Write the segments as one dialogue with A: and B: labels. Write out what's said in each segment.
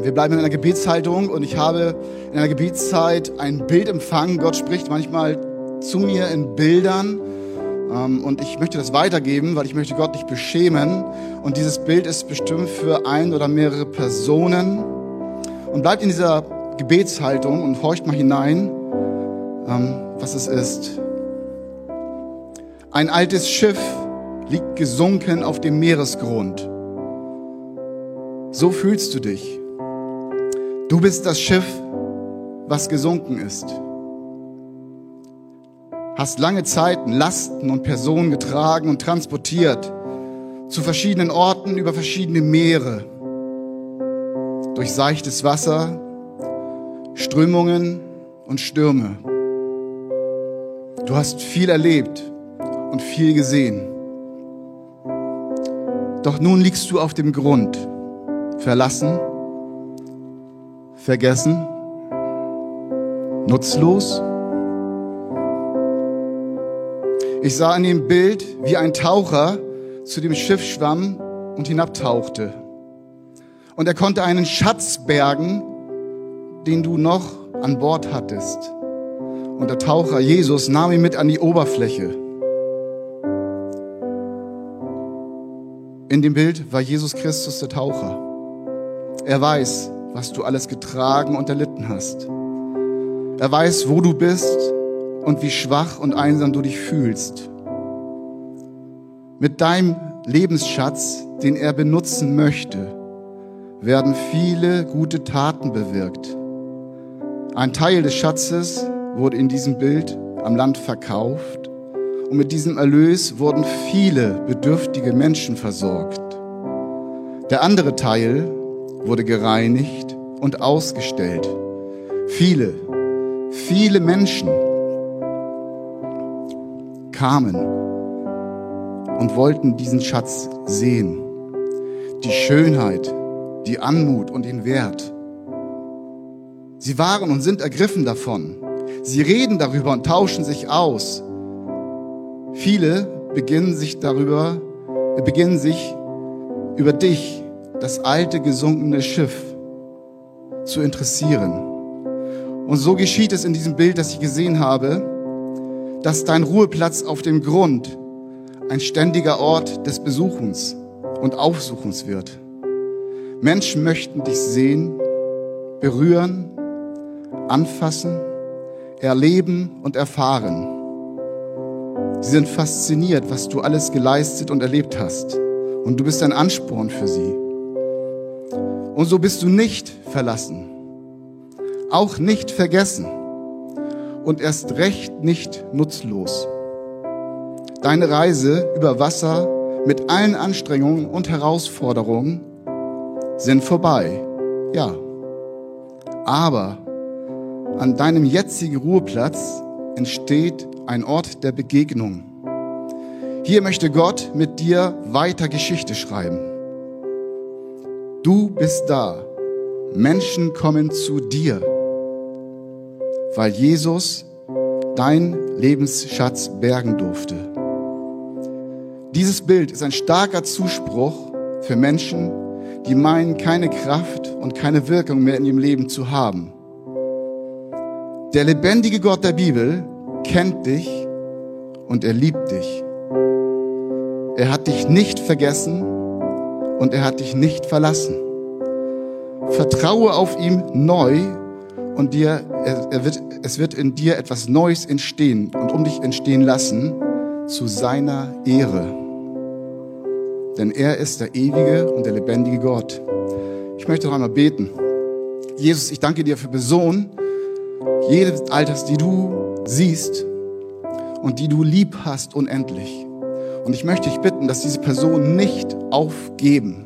A: Wir bleiben in einer Gebetshaltung und ich habe in einer Gebetszeit ein Bild empfangen. Gott spricht manchmal zu mir in Bildern ähm, und ich möchte das weitergeben, weil ich möchte Gott nicht beschämen. Und dieses Bild ist bestimmt für ein oder mehrere Personen. Und bleibt in dieser Gebetshaltung und horcht mal hinein, ähm, was es ist. Ein altes Schiff liegt gesunken auf dem Meeresgrund. So fühlst du dich. Du bist das Schiff, was gesunken ist. Hast lange Zeiten Lasten und Personen getragen und transportiert zu verschiedenen Orten über verschiedene Meere, durch seichtes Wasser, Strömungen und Stürme. Du hast viel erlebt und viel gesehen. Doch nun liegst du auf dem Grund, verlassen, vergessen, nutzlos. Ich sah in dem Bild, wie ein Taucher zu dem Schiff schwamm und hinabtauchte. Und er konnte einen Schatz bergen, den du noch an Bord hattest. Und der Taucher Jesus nahm ihn mit an die Oberfläche. In dem Bild war Jesus Christus der Taucher. Er weiß, was du alles getragen und erlitten hast. Er weiß, wo du bist und wie schwach und einsam du dich fühlst. Mit deinem Lebensschatz, den er benutzen möchte, werden viele gute Taten bewirkt. Ein Teil des Schatzes wurde in diesem Bild am Land verkauft und mit diesem Erlös wurden viele bedürftige Menschen versorgt. Der andere Teil wurde gereinigt und ausgestellt. Viele, viele Menschen kamen und wollten diesen Schatz sehen. Die Schönheit, die Anmut und den Wert. Sie waren und sind ergriffen davon. Sie reden darüber und tauschen sich aus. Viele beginnen sich darüber, beginnen sich über dich, das alte gesunkene Schiff, zu interessieren. Und so geschieht es in diesem Bild, das ich gesehen habe, dass dein Ruheplatz auf dem Grund ein ständiger Ort des Besuchens und Aufsuchens wird. Menschen möchten dich sehen, berühren, anfassen, erleben und erfahren. Sie sind fasziniert, was du alles geleistet und erlebt hast. Und du bist ein Ansporn für sie. Und so bist du nicht verlassen, auch nicht vergessen und erst recht nicht nutzlos. Deine Reise über Wasser mit allen Anstrengungen und Herausforderungen sind vorbei, ja. Aber an deinem jetzigen Ruheplatz entsteht ein Ort der Begegnung. Hier möchte Gott mit dir weiter Geschichte schreiben. Du bist da. Menschen kommen zu dir, weil Jesus dein Lebensschatz bergen durfte. Dieses Bild ist ein starker Zuspruch für Menschen, die meinen, keine Kraft und keine Wirkung mehr in ihrem Leben zu haben. Der lebendige Gott der Bibel kennt dich und er liebt dich. Er hat dich nicht vergessen und er hat dich nicht verlassen. Vertraue auf ihm neu und dir, er, er wird, es wird in dir etwas Neues entstehen und um dich entstehen lassen zu seiner Ehre. Denn er ist der ewige und der lebendige Gott. Ich möchte noch einmal beten. Jesus, ich danke dir für Person, jedes Alters, die du siehst und die du lieb hast unendlich. Und ich möchte dich bitten, dass diese Personen nicht aufgeben,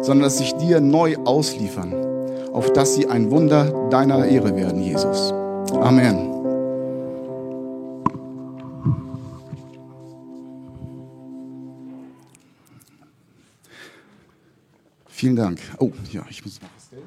A: sondern dass sich dir neu ausliefern, auf dass sie ein Wunder deiner Ehre werden, Jesus. Amen. Vielen Dank. Oh, ja, ich muss mal was stellen.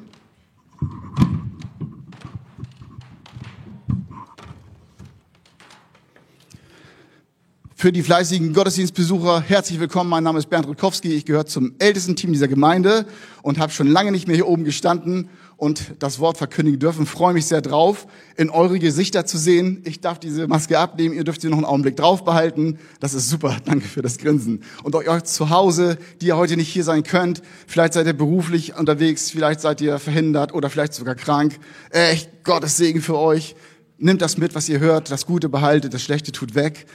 A: Für die fleißigen Gottesdienstbesucher herzlich willkommen. Mein Name ist Bernd Rutkowski. Ich gehöre zum ältesten Team dieser Gemeinde und habe schon lange nicht mehr hier oben gestanden und das Wort verkündigen dürfen. Freue mich sehr drauf, in eure Gesichter zu sehen. Ich darf diese Maske abnehmen. Ihr dürft sie noch einen Augenblick drauf behalten. Das ist super. Danke für das Grinsen. Und euch zu Hause, die ihr heute nicht hier sein könnt. Vielleicht seid ihr beruflich unterwegs. Vielleicht seid ihr verhindert oder vielleicht sogar krank. Echt Gottes Segen für euch. Nimmt das mit, was ihr hört. Das Gute behaltet, das Schlechte tut weg.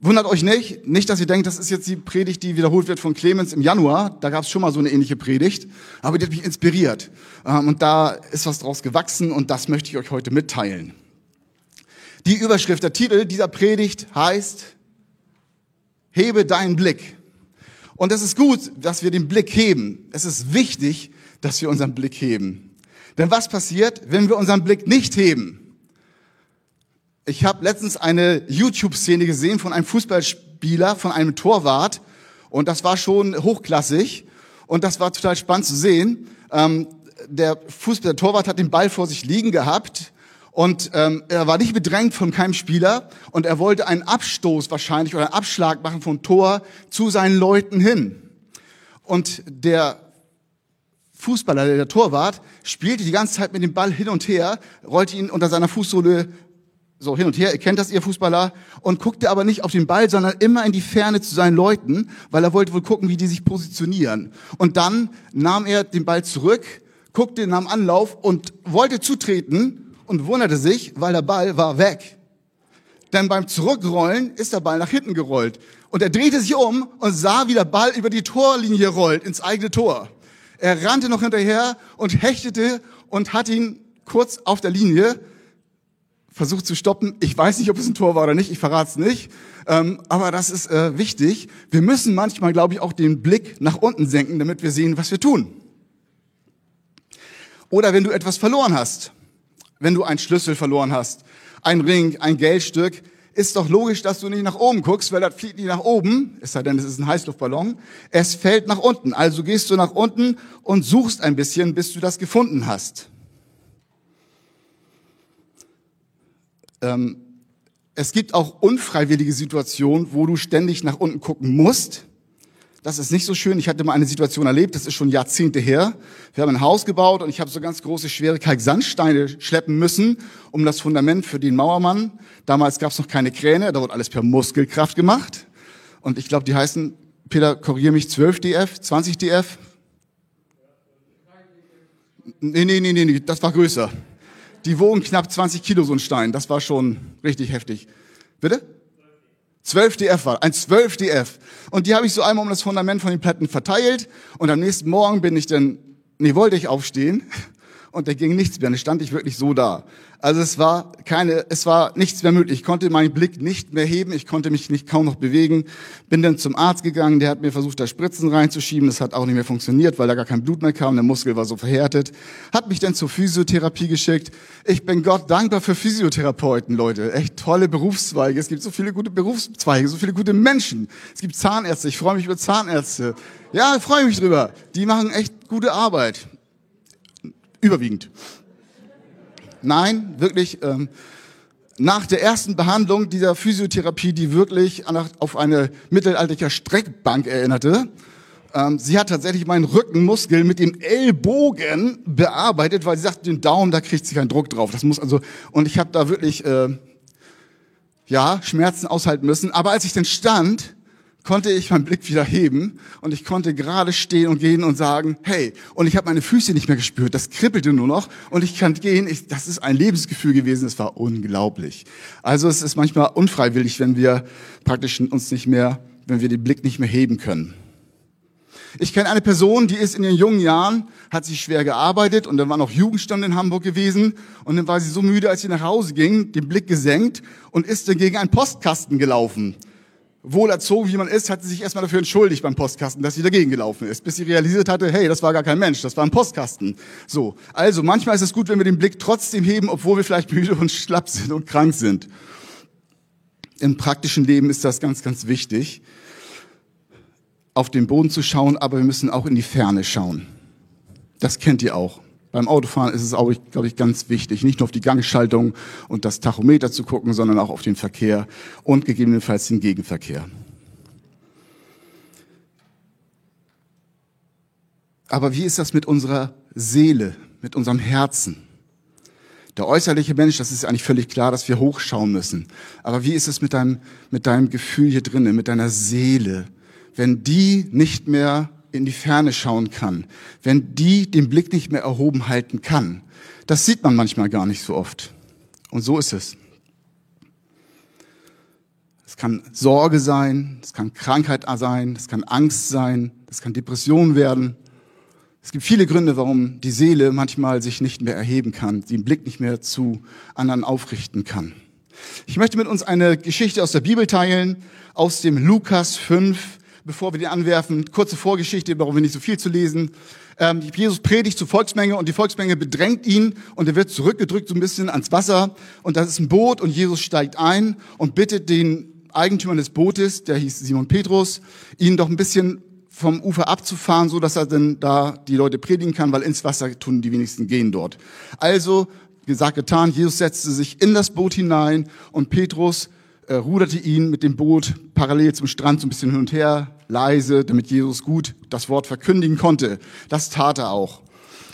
A: Wundert euch nicht, nicht, dass ihr denkt, das ist jetzt die Predigt, die wiederholt wird von Clemens im Januar. Da gab es schon mal so eine ähnliche Predigt, aber die hat mich inspiriert. Ähm, und da ist was draus gewachsen und das möchte ich euch heute mitteilen. Die Überschrift, der Titel dieser Predigt heißt, Hebe deinen Blick. Und es ist gut, dass wir den Blick heben. Es ist wichtig, dass wir unseren Blick heben. Denn was passiert, wenn wir unseren Blick nicht heben? Ich habe letztens eine YouTube-Szene gesehen von einem Fußballspieler, von einem Torwart. Und das war schon hochklassig. Und das war total spannend zu sehen. Ähm, der Fußball, der Torwart hat den Ball vor sich liegen gehabt. Und ähm, er war nicht bedrängt von keinem Spieler. Und er wollte einen Abstoß wahrscheinlich oder einen Abschlag machen vom Tor zu seinen Leuten hin. Und der Fußballer, der Torwart, spielte die ganze Zeit mit dem Ball hin und her, rollte ihn unter seiner Fußsohle so hin und her, ihr kennt das, ihr Fußballer, und guckte aber nicht auf den Ball, sondern immer in die Ferne zu seinen Leuten, weil er wollte wohl gucken, wie die sich positionieren. Und dann nahm er den Ball zurück, guckte, nahm Anlauf und wollte zutreten und wunderte sich, weil der Ball war weg. Denn beim Zurückrollen ist der Ball nach hinten gerollt. Und er drehte sich um und sah, wie der Ball über die Torlinie rollt, ins eigene Tor. Er rannte noch hinterher und hechtete und hat ihn kurz auf der Linie versucht zu stoppen. Ich weiß nicht, ob es ein Tor war oder nicht, ich verrate es nicht. Ähm, aber das ist äh, wichtig. Wir müssen manchmal, glaube ich, auch den Blick nach unten senken, damit wir sehen, was wir tun. Oder wenn du etwas verloren hast, wenn du einen Schlüssel verloren hast, ein Ring, ein Geldstück, ist doch logisch, dass du nicht nach oben guckst, weil das fliegt nicht nach oben, es sei denn, es ist ein Heißluftballon. Es fällt nach unten. Also gehst du nach unten und suchst ein bisschen, bis du das gefunden hast. Ähm, es gibt auch unfreiwillige Situationen, wo du ständig nach unten gucken musst. Das ist nicht so schön. Ich hatte mal eine Situation erlebt, das ist schon Jahrzehnte her. Wir haben ein Haus gebaut und ich habe so ganz große, schwere Kalksandsteine schleppen müssen, um das Fundament für den Mauermann. Damals gab es noch keine Kräne, da wurde alles per Muskelkraft gemacht. Und ich glaube, die heißen, Peter, korrigiere mich, 12 DF, 20 DF? Nee, nee, nee, nee, das war größer. Die wogen knapp 20 Kilo, so ein Stein. Das war schon richtig heftig. Bitte? 12 DF war, ein 12 DF. Und die habe ich so einmal um das Fundament von den Platten verteilt. Und am nächsten Morgen bin ich dann, nee, wollte ich aufstehen. Und da ging nichts mehr. Da stand ich wirklich so da. Also es war keine, es war nichts mehr möglich. Ich konnte meinen Blick nicht mehr heben. Ich konnte mich nicht kaum noch bewegen. Bin dann zum Arzt gegangen. Der hat mir versucht, da Spritzen reinzuschieben. Das hat auch nicht mehr funktioniert, weil da gar kein Blut mehr kam. Der Muskel war so verhärtet. Hat mich dann zur Physiotherapie geschickt. Ich bin Gott dankbar für Physiotherapeuten, Leute. Echt tolle Berufszweige. Es gibt so viele gute Berufszweige, so viele gute Menschen. Es gibt Zahnärzte. Ich freue mich über Zahnärzte. Ja, freue mich drüber. Die machen echt gute Arbeit. Überwiegend. Nein, wirklich. Ähm, nach der ersten Behandlung dieser Physiotherapie, die wirklich auf eine mittelalterliche Streckbank erinnerte, ähm, sie hat tatsächlich meinen Rückenmuskel mit dem Ellbogen bearbeitet, weil sie sagt, den Daumen, da kriegt sie keinen Druck drauf. Das muss also und ich habe da wirklich äh, ja Schmerzen aushalten müssen. Aber als ich dann stand, konnte ich meinen Blick wieder heben und ich konnte gerade stehen und gehen und sagen, hey, und ich habe meine Füße nicht mehr gespürt, das kribbelte nur noch und ich kann gehen, ich, das ist ein Lebensgefühl gewesen, es war unglaublich. Also es ist manchmal unfreiwillig, wenn wir praktisch uns nicht mehr, wenn wir den Blick nicht mehr heben können. Ich kenne eine Person, die ist in ihren jungen Jahren, hat sich schwer gearbeitet und dann war noch Jugendstunde in Hamburg gewesen und dann war sie so müde, als sie nach Hause ging, den Blick gesenkt und ist dann gegen einen Postkasten gelaufen wohl erzogen, wie man ist, hat sie sich erstmal dafür entschuldigt beim Postkasten, dass sie dagegen gelaufen ist, bis sie realisiert hatte, hey, das war gar kein Mensch, das war ein Postkasten. So. Also, manchmal ist es gut, wenn wir den Blick trotzdem heben, obwohl wir vielleicht müde und schlapp sind und krank sind. Im praktischen Leben ist das ganz, ganz wichtig, auf den Boden zu schauen, aber wir müssen auch in die Ferne schauen. Das kennt ihr auch. Beim Autofahren ist es auch, glaube ich, ganz wichtig, nicht nur auf die Gangschaltung und das Tachometer zu gucken, sondern auch auf den Verkehr und gegebenenfalls den Gegenverkehr. Aber wie ist das mit unserer Seele, mit unserem Herzen? Der äußerliche Mensch, das ist eigentlich völlig klar, dass wir hochschauen müssen. Aber wie ist es mit deinem, mit deinem Gefühl hier drinnen, mit deiner Seele? Wenn die nicht mehr in die Ferne schauen kann, wenn die den Blick nicht mehr erhoben halten kann, das sieht man manchmal gar nicht so oft. Und so ist es. Es kann Sorge sein, es kann Krankheit sein, es kann Angst sein, es kann Depression werden. Es gibt viele Gründe, warum die Seele manchmal sich nicht mehr erheben kann, den Blick nicht mehr zu anderen aufrichten kann. Ich möchte mit uns eine Geschichte aus der Bibel teilen, aus dem Lukas 5, bevor wir die anwerfen. Kurze Vorgeschichte, warum wir nicht so viel zu lesen. Ähm, Jesus predigt zur Volksmenge und die Volksmenge bedrängt ihn und er wird zurückgedrückt so ein bisschen ans Wasser und das ist ein Boot und Jesus steigt ein und bittet den Eigentümer des Bootes, der hieß Simon Petrus, ihn doch ein bisschen vom Ufer abzufahren, so dass er dann da die Leute predigen kann, weil ins Wasser tun die wenigsten gehen dort. Also, gesagt, getan, Jesus setzte sich in das Boot hinein und Petrus äh, ruderte ihn mit dem Boot parallel zum Strand so ein bisschen hin und her, leise, damit Jesus gut das Wort verkündigen konnte. Das tat er auch.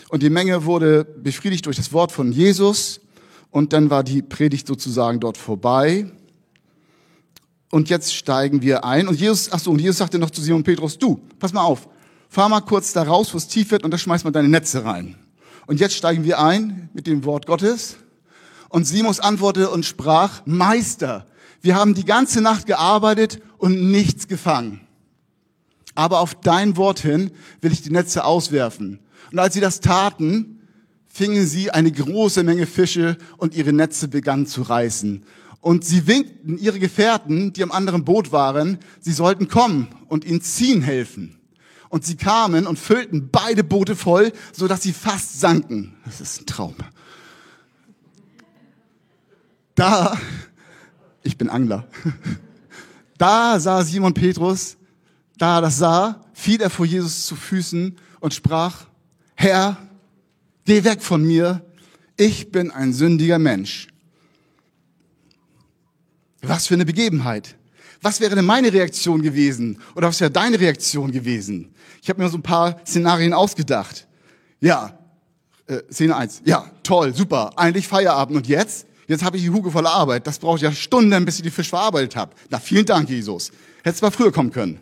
A: Und die Menge wurde befriedigt durch das Wort von Jesus und dann war die Predigt sozusagen dort vorbei. Und jetzt steigen wir ein. Und Jesus, ach so, und Jesus sagte noch zu Simon Petrus, du, pass mal auf, fahr mal kurz da raus, wo es tief wird, und da schmeiß mal deine Netze rein. Und jetzt steigen wir ein mit dem Wort Gottes. Und Simon antwortete und sprach, Meister, wir haben die ganze Nacht gearbeitet und nichts gefangen. Aber auf dein Wort hin will ich die Netze auswerfen. Und als sie das taten, fingen sie eine große Menge Fische und ihre Netze begannen zu reißen. Und sie winkten ihre Gefährten, die am anderen Boot waren, sie sollten kommen und ihnen ziehen helfen. Und sie kamen und füllten beide Boote voll, so dass sie fast sanken. Das ist ein Traum. Da, ich bin Angler. Da sah Simon Petrus, da er das sah, fiel er vor Jesus zu Füßen und sprach, Herr, geh weg von mir, ich bin ein sündiger Mensch. Was für eine Begebenheit. Was wäre denn meine Reaktion gewesen? Oder was wäre deine Reaktion gewesen? Ich habe mir so ein paar Szenarien ausgedacht. Ja, äh, Szene eins. Ja, toll, super. Eigentlich Feierabend. Und jetzt? Jetzt habe ich die Huge voller Arbeit. Das braucht ja Stunden, bis ich die Fisch verarbeitet habe. Na, vielen Dank, Jesus. Hättest mal früher kommen können.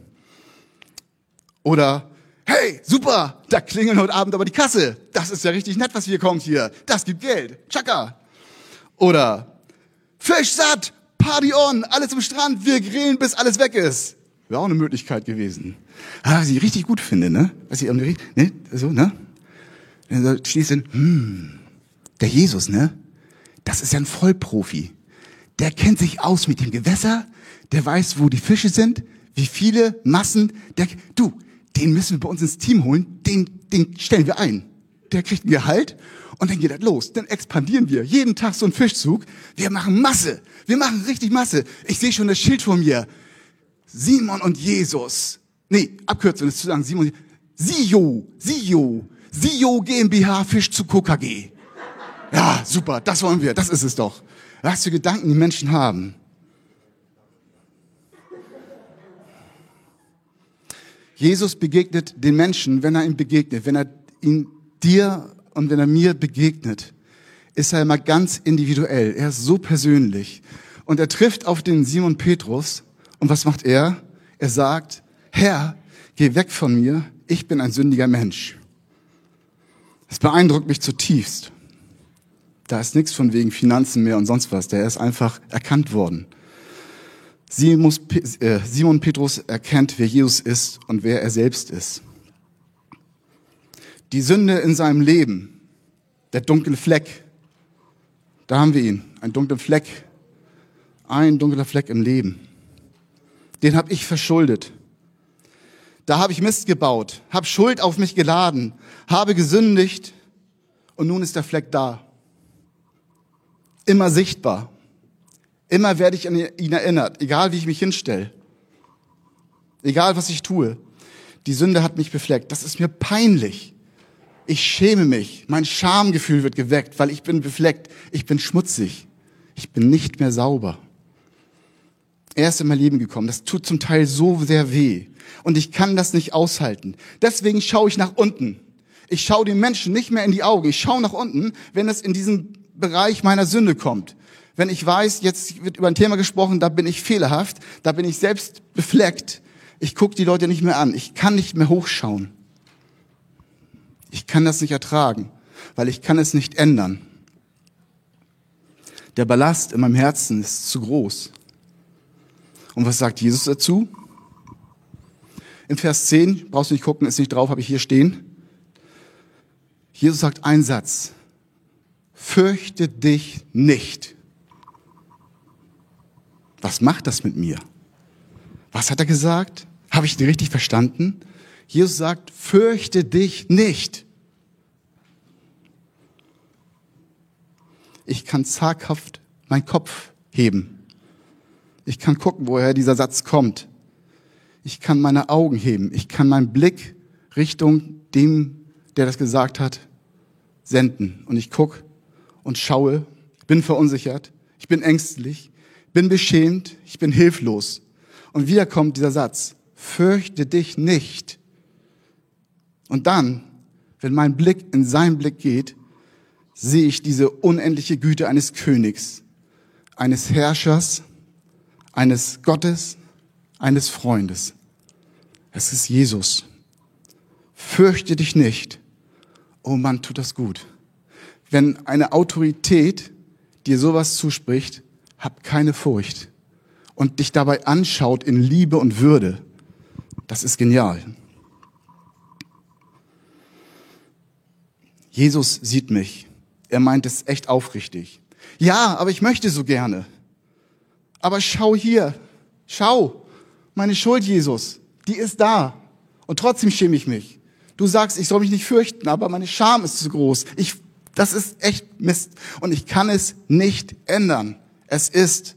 A: Oder, hey, super, da klingeln heute Abend aber die Kasse. Das ist ja richtig nett, was hier kommt hier. Das gibt Geld. Tschakka. Oder, Fisch satt, Party on, alle zum Strand, wir grillen, bis alles weg ist. Wäre auch eine Möglichkeit gewesen. Ah, was ich richtig gut finde, ne? Was ich, ne? So, ne? Dann stehst du, hm, der Jesus, ne? Das ist ja ein Vollprofi. Der kennt sich aus mit dem Gewässer, der weiß, wo die Fische sind, wie viele Massen, der, du, den müssen wir bei uns ins Team holen, den, den stellen wir ein. Der kriegt ein Gehalt und dann geht das los. Dann expandieren wir. Jeden Tag so ein Fischzug. Wir machen Masse. Wir machen richtig Masse. Ich sehe schon das Schild vor mir. Simon und Jesus. Nee, Abkürzung ist zu sagen Simon. Sio, Sio, Sio GmbH Fisch zu KKG. Ja, super, das wollen wir, das ist es doch. Was für Gedanken die Menschen haben. Jesus begegnet den Menschen, wenn er ihm begegnet, wenn er ihn dir und wenn er mir begegnet, ist er immer ganz individuell. Er ist so persönlich. Und er trifft auf den Simon Petrus. Und was macht er? Er sagt, Herr, geh weg von mir. Ich bin ein sündiger Mensch. Das beeindruckt mich zutiefst. Da ist nichts von wegen Finanzen mehr und sonst was. Der ist einfach erkannt worden. Äh, Simon Petrus erkennt, wer Jesus ist und wer er selbst ist. Die Sünde in seinem Leben, der dunkle Fleck, da haben wir ihn, ein dunkler Fleck, ein dunkler Fleck im Leben. Den habe ich verschuldet. Da habe ich Mist gebaut, habe Schuld auf mich geladen, habe gesündigt und nun ist der Fleck da. Immer sichtbar. Immer werde ich an ihn erinnert, egal wie ich mich hinstelle. Egal was ich tue. Die Sünde hat mich befleckt. Das ist mir peinlich. Ich schäme mich. Mein Schamgefühl wird geweckt, weil ich bin befleckt. Ich bin schmutzig. Ich bin nicht mehr sauber. Er ist in mein Leben gekommen. Das tut zum Teil so sehr weh. Und ich kann das nicht aushalten. Deswegen schaue ich nach unten. Ich schaue den Menschen nicht mehr in die Augen. Ich schaue nach unten, wenn es in diesen Bereich meiner Sünde kommt. Wenn ich weiß, jetzt wird über ein Thema gesprochen, da bin ich fehlerhaft, da bin ich selbst befleckt. Ich gucke die Leute nicht mehr an. Ich kann nicht mehr hochschauen. Ich kann das nicht ertragen, weil ich kann es nicht ändern. Der Ballast in meinem Herzen ist zu groß. Und was sagt Jesus dazu? In Vers 10, brauchst du nicht gucken, ist nicht drauf, habe ich hier stehen. Jesus sagt einen Satz. Fürchte dich nicht. Was macht das mit mir? Was hat er gesagt? Habe ich ihn richtig verstanden? Jesus sagt, fürchte dich nicht. Ich kann zaghaft meinen Kopf heben. Ich kann gucken, woher dieser Satz kommt. Ich kann meine Augen heben. Ich kann meinen Blick Richtung dem, der das gesagt hat, senden. Und ich gucke und schaue, bin verunsichert, ich bin ängstlich, bin beschämt, ich bin hilflos. Und wieder kommt dieser Satz, fürchte dich nicht. Und dann, wenn mein Blick in seinen Blick geht, sehe ich diese unendliche Güte eines Königs, eines Herrschers, eines Gottes, eines Freundes. Es ist Jesus. Fürchte dich nicht. Oh Mann, tut das gut. Wenn eine Autorität dir sowas zuspricht, hab keine Furcht und dich dabei anschaut in Liebe und Würde. Das ist genial. Jesus sieht mich. Er meint es echt aufrichtig. Ja, aber ich möchte so gerne. Aber schau hier, schau, meine Schuld, Jesus, die ist da. Und trotzdem schäme ich mich. Du sagst, ich soll mich nicht fürchten, aber meine Scham ist zu groß. Ich, das ist echt Mist. Und ich kann es nicht ändern. Es ist.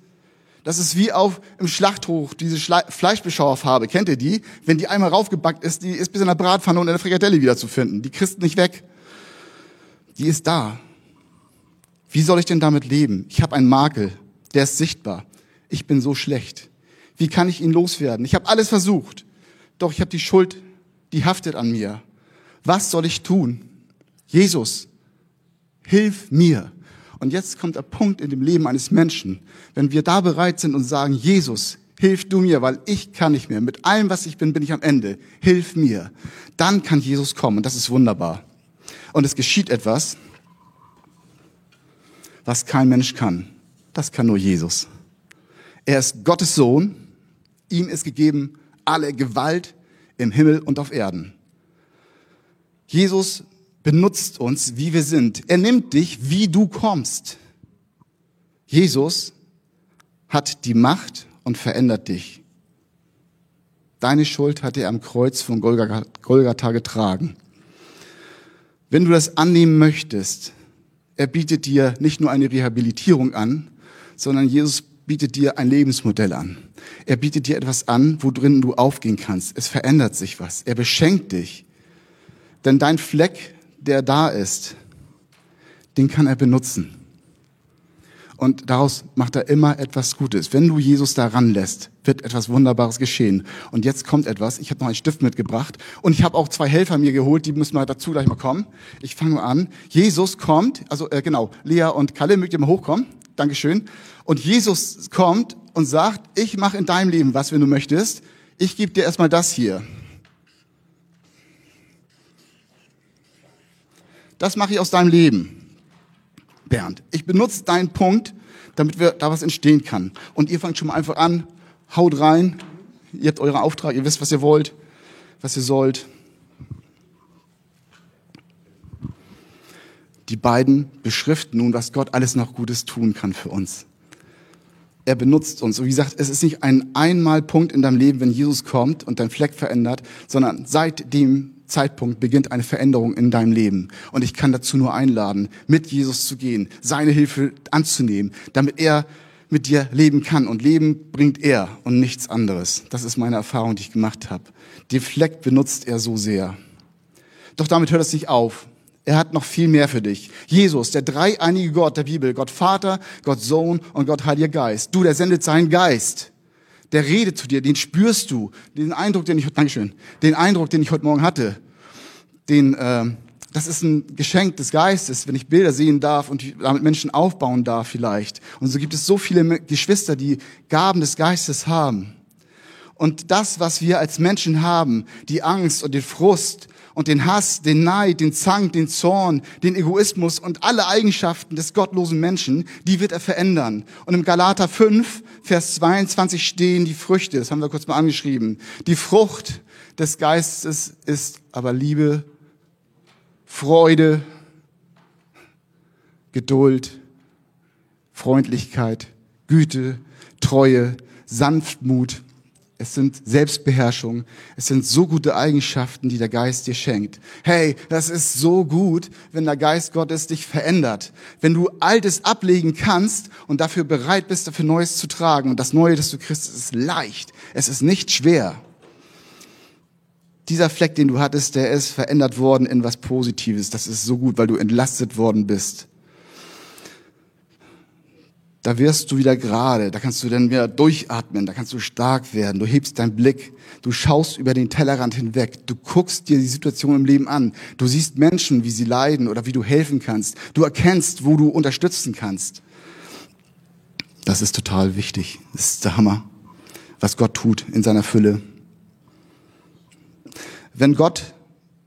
A: Das ist wie auf im Schlachthof, diese Fleischbeschauerfarbe. Kennt ihr die? Wenn die einmal raufgebackt ist, die ist bis in der Bratpfanne und in der Frikadelle wieder zu finden. Die kriegst nicht weg. Die ist da. Wie soll ich denn damit leben? Ich habe einen Makel, der ist sichtbar. Ich bin so schlecht. Wie kann ich ihn loswerden? Ich habe alles versucht. Doch ich habe die Schuld, die haftet an mir. Was soll ich tun? Jesus, hilf mir. Und jetzt kommt der Punkt in dem Leben eines Menschen, wenn wir da bereit sind und sagen, Jesus, hilf du mir, weil ich kann nicht mehr. Mit allem, was ich bin, bin ich am Ende. Hilf mir. Dann kann Jesus kommen und das ist wunderbar. Und es geschieht etwas, was kein Mensch kann. Das kann nur Jesus. Er ist Gottes Sohn. Ihm ist gegeben alle Gewalt im Himmel und auf Erden. Jesus benutzt uns, wie wir sind. Er nimmt dich, wie du kommst. Jesus hat die Macht und verändert dich. Deine Schuld hat er am Kreuz von Golgatha getragen. Wenn du das annehmen möchtest, er bietet dir nicht nur eine Rehabilitierung an, sondern Jesus bietet dir ein Lebensmodell an. Er bietet dir etwas an, wo drin du aufgehen kannst. Es verändert sich was. Er beschenkt dich. Denn dein Fleck der da ist, den kann er benutzen. Und daraus macht er immer etwas Gutes. Wenn du Jesus daran lässt, wird etwas Wunderbares geschehen. Und jetzt kommt etwas. Ich habe noch einen Stift mitgebracht und ich habe auch zwei Helfer mir geholt. Die müssen mal dazu gleich mal kommen. Ich fange an. Jesus kommt, also äh, genau, Lea und Kalle, mögt ihr mal hochkommen? Dankeschön. Und Jesus kommt und sagt, ich mache in deinem Leben was, wenn du möchtest. Ich gebe dir erstmal das hier. Das mache ich aus deinem Leben. Bernd, ich benutze deinen Punkt, damit wir da was entstehen kann. Und ihr fangt schon mal einfach an, haut rein. Ihr habt euren Auftrag, ihr wisst, was ihr wollt, was ihr sollt. Die beiden beschriften nun, was Gott alles noch Gutes tun kann für uns. Er benutzt uns. Und wie gesagt, es ist nicht ein Einmalpunkt in deinem Leben, wenn Jesus kommt und dein Fleck verändert, sondern seitdem Zeitpunkt beginnt eine Veränderung in deinem Leben. Und ich kann dazu nur einladen, mit Jesus zu gehen, seine Hilfe anzunehmen, damit er mit dir leben kann. Und Leben bringt er und nichts anderes. Das ist meine Erfahrung, die ich gemacht habe. Den Fleck benutzt er so sehr. Doch damit hört es nicht auf. Er hat noch viel mehr für dich. Jesus, der dreieinige Gott der Bibel, Gott Vater, Gott Sohn und Gott Heiliger Geist. Du, der sendet seinen Geist. Der redet zu dir, den spürst du. Den Eindruck, den ich, Dankeschön, den Eindruck, den ich heute Morgen hatte, den, äh, das ist ein Geschenk des Geistes, wenn ich Bilder sehen darf und damit Menschen aufbauen darf vielleicht. Und so gibt es so viele Geschwister, die Gaben des Geistes haben. Und das, was wir als Menschen haben, die Angst und den Frust und den Hass, den Neid, den Zank, den Zorn, den Egoismus und alle Eigenschaften des gottlosen Menschen, die wird er verändern. Und im Galater 5, Vers 22 stehen die Früchte, das haben wir kurz mal angeschrieben. Die Frucht des Geistes ist aber Liebe, Freude, Geduld, Freundlichkeit, Güte, Treue, Sanftmut, es sind Selbstbeherrschung. Es sind so gute Eigenschaften, die der Geist dir schenkt. Hey, das ist so gut, wenn der Geist Gottes dich verändert. Wenn du Altes ablegen kannst und dafür bereit bist, dafür Neues zu tragen. Und das Neue, das du kriegst, ist leicht. Es ist nicht schwer. Dieser Fleck, den du hattest, der ist verändert worden in was Positives. Das ist so gut, weil du entlastet worden bist da wirst du wieder gerade, da kannst du dann wieder durchatmen, da kannst du stark werden, du hebst deinen Blick, du schaust über den Tellerrand hinweg, du guckst dir die Situation im Leben an, du siehst Menschen, wie sie leiden oder wie du helfen kannst, du erkennst, wo du unterstützen kannst. Das ist total wichtig, das ist der Hammer, was Gott tut in seiner Fülle. Wenn Gott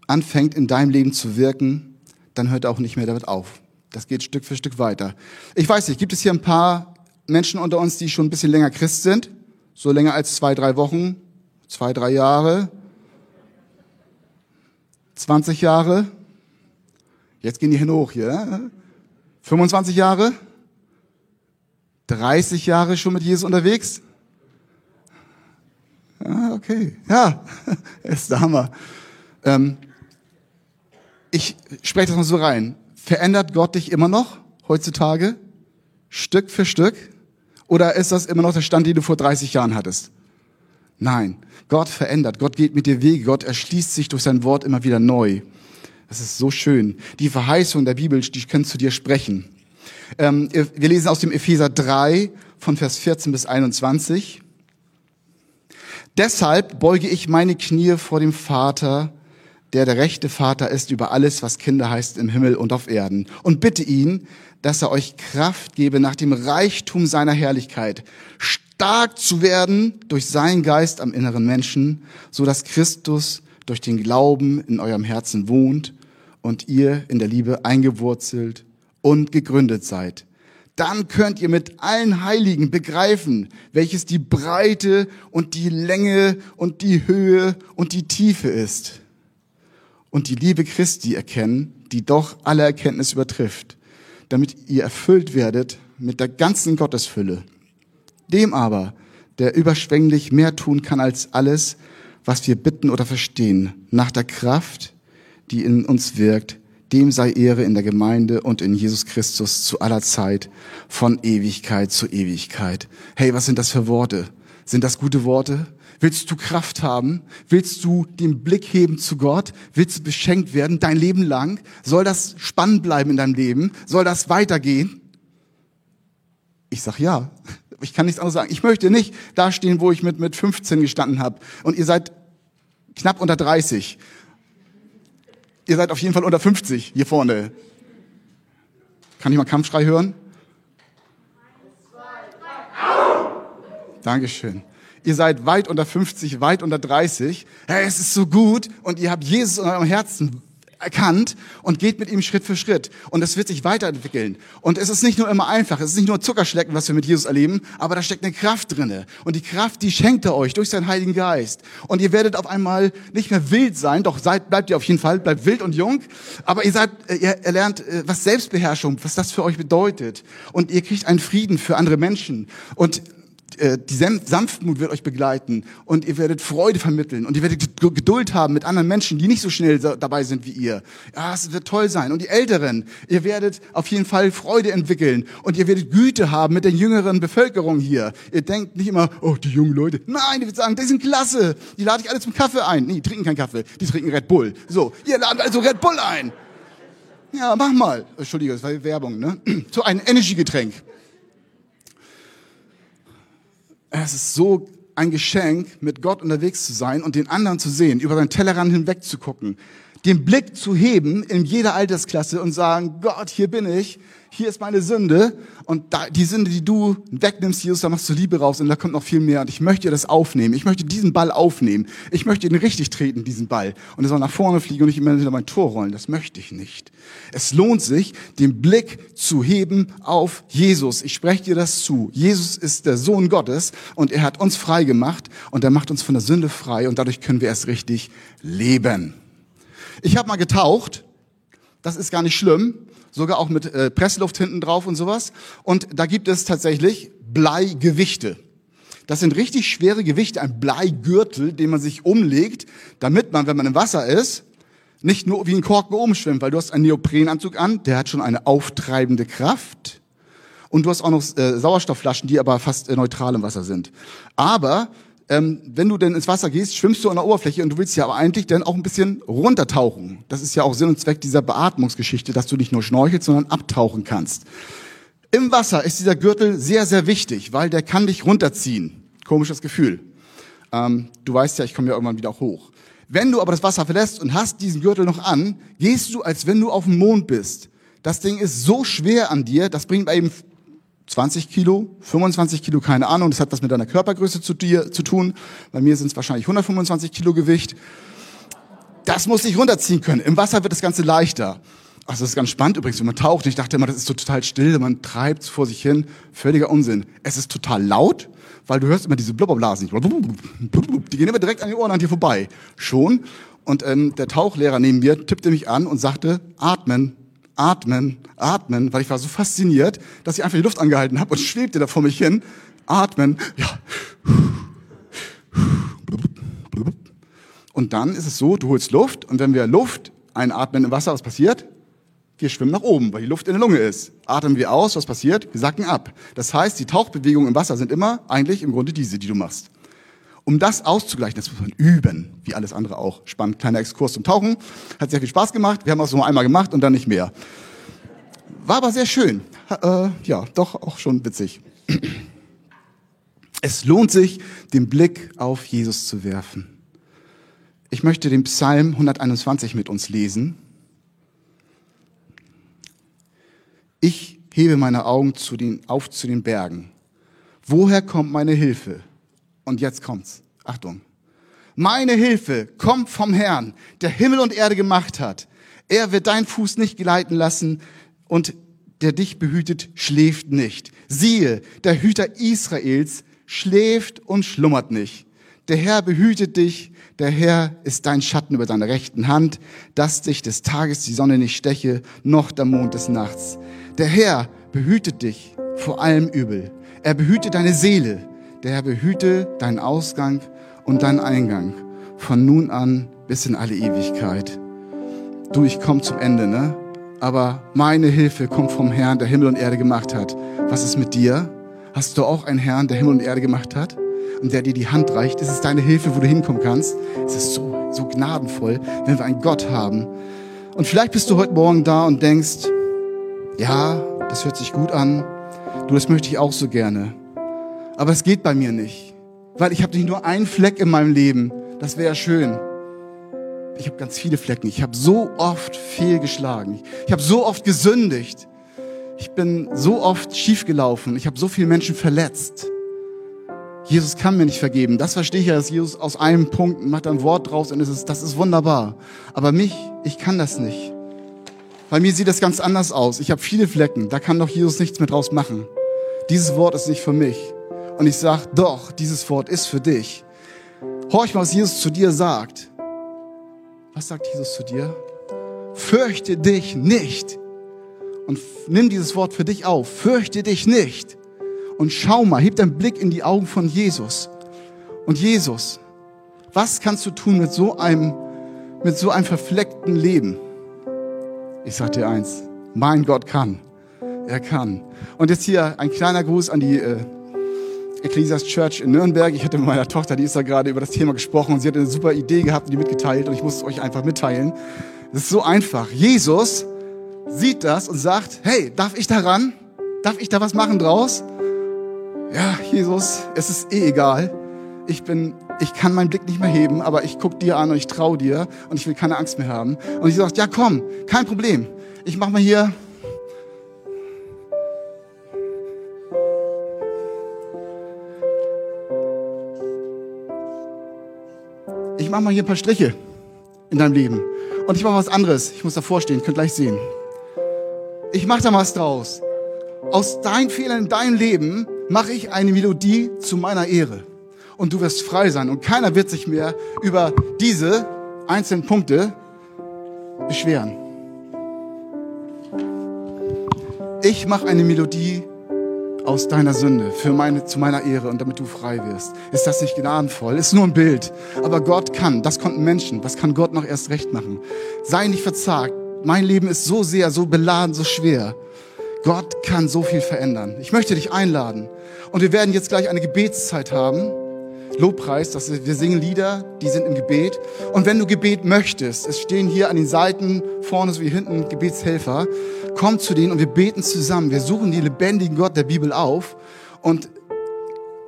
A: anfängt in deinem Leben zu wirken, dann hört er auch nicht mehr damit auf. Das geht Stück für Stück weiter. Ich weiß nicht, gibt es hier ein paar Menschen unter uns, die schon ein bisschen länger Christ sind? So länger als zwei, drei Wochen, zwei, drei Jahre, 20 Jahre. Jetzt gehen die hin hoch hier. 25 Jahre? 30 Jahre schon mit Jesus unterwegs? Ja, okay. Ja, ist der Hammer. Ähm, ich spreche das mal so rein. Verändert Gott dich immer noch heutzutage? Stück für Stück? Oder ist das immer noch der Stand, den du vor 30 Jahren hattest? Nein. Gott verändert. Gott geht mit dir Wege. Gott erschließt sich durch sein Wort immer wieder neu. Das ist so schön. Die Verheißung der Bibel, die können zu dir sprechen. Ähm, wir lesen aus dem Epheser 3 von Vers 14 bis 21. Deshalb beuge ich meine Knie vor dem Vater, der der rechte Vater ist über alles, was Kinder heißt im Himmel und auf Erden. Und bitte ihn, dass er euch Kraft gebe, nach dem Reichtum seiner Herrlichkeit stark zu werden durch seinen Geist am inneren Menschen, so dass Christus durch den Glauben in eurem Herzen wohnt und ihr in der Liebe eingewurzelt und gegründet seid. Dann könnt ihr mit allen Heiligen begreifen, welches die Breite und die Länge und die Höhe und die Tiefe ist und die Liebe Christi erkennen, die doch alle Erkenntnis übertrifft, damit ihr erfüllt werdet mit der ganzen Gottesfülle. Dem aber, der überschwänglich mehr tun kann als alles, was wir bitten oder verstehen, nach der Kraft, die in uns wirkt, dem sei Ehre in der Gemeinde und in Jesus Christus zu aller Zeit, von Ewigkeit zu Ewigkeit. Hey, was sind das für Worte? Sind das gute Worte? Willst du Kraft haben? Willst du den Blick heben zu Gott? Willst du beschenkt werden dein Leben lang? Soll das spannend bleiben in deinem Leben? Soll das weitergehen? Ich sag ja. Ich kann nichts anderes sagen. Ich möchte nicht da stehen, wo ich mit, mit 15 gestanden habe. Und ihr seid knapp unter 30. Ihr seid auf jeden Fall unter 50 hier vorne. Kann ich mal Kampfschrei hören? Dankeschön ihr seid weit unter 50, weit unter 30. Hey, es ist so gut und ihr habt Jesus in eurem Herzen erkannt und geht mit ihm Schritt für Schritt. Und es wird sich weiterentwickeln. Und es ist nicht nur immer einfach, es ist nicht nur Zuckerschlecken, was wir mit Jesus erleben, aber da steckt eine Kraft drinne. Und die Kraft, die schenkt er euch durch seinen Heiligen Geist. Und ihr werdet auf einmal nicht mehr wild sein, doch seid, bleibt ihr auf jeden Fall, bleibt wild und jung. Aber ihr seid, äh, ihr erlernt, äh, was Selbstbeherrschung, was das für euch bedeutet. Und ihr kriegt einen Frieden für andere Menschen. Und die Sanftmut wird euch begleiten und ihr werdet Freude vermitteln und ihr werdet Geduld haben mit anderen Menschen, die nicht so schnell dabei sind wie ihr. Ja, es wird toll sein. Und die Älteren, ihr werdet auf jeden Fall Freude entwickeln und ihr werdet Güte haben mit der jüngeren Bevölkerung hier. Ihr denkt nicht immer, oh, die jungen Leute. Nein, die wird sagen, die sind klasse. Die lade ich alle zum Kaffee ein. Nee, die trinken keinen Kaffee, die trinken Red Bull. So, ihr ladet also Red Bull ein. Ja, mach mal. Entschuldige, das war Werbung, ne? So ein Energy-Getränk. Es ist so ein Geschenk, mit Gott unterwegs zu sein und den anderen zu sehen, über seinen Tellerrand hinweg zu gucken, den Blick zu heben in jeder Altersklasse und sagen, Gott, hier bin ich, hier ist meine Sünde und da, die Sünde, die du wegnimmst, Jesus, da machst du Liebe raus und da kommt noch viel mehr und ich möchte das aufnehmen. Ich möchte diesen Ball aufnehmen. Ich möchte ihn richtig treten, diesen Ball. Und er soll nach vorne fliegen und nicht immer hinter mein Tor rollen. Das möchte ich nicht. Es lohnt sich, den Blick zu heben auf Jesus. Ich spreche dir das zu. Jesus ist der Sohn Gottes und er hat uns frei gemacht und er macht uns von der Sünde frei und dadurch können wir erst richtig leben. Ich habe mal getaucht. Das ist gar nicht schlimm. Sogar auch mit äh, Pressluft hinten drauf und sowas. Und da gibt es tatsächlich Bleigewichte. Das sind richtig schwere Gewichte, ein Bleigürtel, den man sich umlegt, damit man, wenn man im Wasser ist, nicht nur wie ein Korken umschwimmt, weil du hast einen Neoprenanzug an, der hat schon eine auftreibende Kraft. Und du hast auch noch äh, Sauerstoffflaschen, die aber fast äh, neutral im Wasser sind. Aber ähm, wenn du denn ins Wasser gehst, schwimmst du an der Oberfläche und du willst ja aber eigentlich dann auch ein bisschen runtertauchen. Das ist ja auch Sinn und Zweck dieser Beatmungsgeschichte, dass du nicht nur schnorchelst, sondern abtauchen kannst. Im Wasser ist dieser Gürtel sehr, sehr wichtig, weil der kann dich runterziehen. Komisches Gefühl. Ähm, du weißt ja, ich komme ja irgendwann wieder hoch. Wenn du aber das Wasser verlässt und hast diesen Gürtel noch an, gehst du, als wenn du auf dem Mond bist. Das Ding ist so schwer an dir, das bringt eben 20 Kilo, 25 Kilo, keine Ahnung. Das hat was mit deiner Körpergröße zu, dir, zu tun. Bei mir sind es wahrscheinlich 125 Kilo Gewicht. Das muss ich runterziehen können. Im Wasser wird das Ganze leichter. Also das ist ganz spannend übrigens, wenn man taucht. Ich dachte immer, das ist so total still, man treibt vor sich hin. Völliger Unsinn. Es ist total laut, weil du hörst immer diese Blubberblasen. Die gehen immer direkt an die Ohren an dir vorbei. Schon. Und ähm, der Tauchlehrer neben mir tippte mich an und sagte, atmen, atmen, atmen, weil ich war so fasziniert, dass ich einfach die Luft angehalten habe und schwebte da vor mich hin. Atmen, ja. Und dann ist es so, du holst Luft und wenn wir Luft einatmen im Wasser, was passiert? Wir schwimmen nach oben, weil die Luft in der Lunge ist. Atmen wir aus, was passiert? Wir sacken ab. Das heißt, die Tauchbewegungen im Wasser sind immer eigentlich im Grunde diese, die du machst. Um das auszugleichen, das muss man üben, wie alles andere auch. Spannend, kleiner Exkurs zum Tauchen. Hat sehr viel Spaß gemacht. Wir haben es nur einmal gemacht und dann nicht mehr. War aber sehr schön. Äh, ja, doch auch schon witzig. Es lohnt sich, den Blick auf Jesus zu werfen. Ich möchte den Psalm 121 mit uns lesen. Ich hebe meine Augen zu den, auf zu den Bergen. Woher kommt meine Hilfe? Und jetzt kommt's. Achtung. Meine Hilfe kommt vom Herrn, der Himmel und Erde gemacht hat. Er wird deinen Fuß nicht gleiten lassen und der dich behütet, schläft nicht. Siehe, der Hüter Israels schläft und schlummert nicht. Der Herr behütet dich, der Herr ist dein Schatten über deiner rechten Hand, dass dich des Tages die Sonne nicht steche, noch der Mond des Nachts. Der Herr behütet dich vor allem Übel. Er behütet deine Seele. Der Herr behüte deinen Ausgang und deinen Eingang von nun an bis in alle Ewigkeit. Du, ich komme zum Ende, ne? Aber meine Hilfe kommt vom Herrn, der Himmel und Erde gemacht hat. Was ist mit dir? Hast du auch einen Herrn, der Himmel und Erde gemacht hat? Und der dir die Hand reicht? Ist es deine Hilfe, wo du hinkommen kannst? Es ist so, so gnadenvoll, wenn wir einen Gott haben. Und vielleicht bist du heute Morgen da und denkst, ja, das hört sich gut an. Du, das möchte ich auch so gerne. Aber es geht bei mir nicht, weil ich habe nicht nur einen Fleck in meinem Leben. Das wäre schön. Ich habe ganz viele Flecken. Ich habe so oft fehlgeschlagen. Ich habe so oft gesündigt. Ich bin so oft schiefgelaufen. Ich habe so viele Menschen verletzt. Jesus kann mir nicht vergeben. Das verstehe ich ja, dass Jesus aus einem Punkt macht ein Wort draus und es ist, das ist wunderbar. Aber mich, ich kann das nicht. Bei mir sieht das ganz anders aus. Ich habe viele Flecken. Da kann doch Jesus nichts mehr draus machen. Dieses Wort ist nicht für mich. Und ich sage, doch, dieses Wort ist für dich. Horch mal, was Jesus zu dir sagt. Was sagt Jesus zu dir? Fürchte dich nicht. Und nimm dieses Wort für dich auf. Fürchte dich nicht. Und schau mal, heb deinen Blick in die Augen von Jesus. Und Jesus, was kannst du tun mit so einem, mit so einem verfleckten Leben? Ich sag dir eins, mein Gott kann. Er kann. Und jetzt hier ein kleiner Gruß an die äh, Ecclesias Church in Nürnberg. Ich hatte mit meiner Tochter, die ist da gerade über das Thema gesprochen und sie hat eine super Idee gehabt und die mitgeteilt und ich muss es euch einfach mitteilen. Es ist so einfach. Jesus sieht das und sagt, hey, darf ich da ran? Darf ich da was machen draus? Ja, Jesus, es ist eh egal. Ich bin, ich kann meinen Blick nicht mehr heben, aber ich guck dir an und ich traue dir und ich will keine Angst mehr haben. Und ich sage, ja komm, kein Problem. Ich mach mal hier ich mache mal hier ein paar Striche in deinem Leben. Und ich mache was anderes. Ich muss davor stehen, könnt gleich sehen. Ich mache da was draus. Aus deinen Fehlern in deinem Leben mache ich eine Melodie zu meiner Ehre. Und du wirst frei sein. Und keiner wird sich mehr über diese einzelnen Punkte beschweren. Ich mache eine Melodie aus deiner Sünde für meine, zu meiner Ehre und damit du frei wirst. Ist das nicht gnadenvoll? Ist nur ein Bild. Aber Gott kann, das konnten Menschen, was kann Gott noch erst recht machen? Sei nicht verzagt. Mein Leben ist so sehr, so beladen, so schwer. Gott kann so viel verändern. Ich möchte dich einladen. Und wir werden jetzt gleich eine Gebetszeit haben. Lobpreis, dass wir singen Lieder, die sind im Gebet. Und wenn du Gebet möchtest, es stehen hier an den Seiten, vorne sowie hinten Gebetshelfer, komm zu denen und wir beten zusammen. Wir suchen die lebendigen Gott der Bibel auf. Und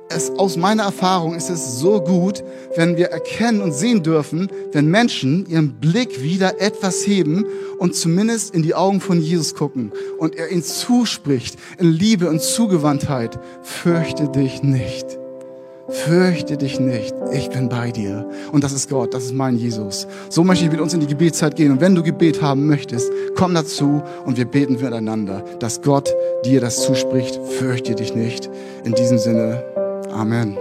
A: es, aus meiner Erfahrung ist es so gut, wenn wir erkennen und sehen dürfen, wenn Menschen ihren Blick wieder etwas heben und zumindest in die Augen von Jesus gucken und er ihnen zuspricht in Liebe und Zugewandtheit, fürchte dich nicht. Fürchte dich nicht, ich bin bei dir. Und das ist Gott, das ist mein Jesus. So möchte ich mit uns in die Gebetszeit gehen. Und wenn du Gebet haben möchtest, komm dazu und wir beten miteinander, dass Gott dir das zuspricht. Fürchte dich nicht. In diesem Sinne, Amen.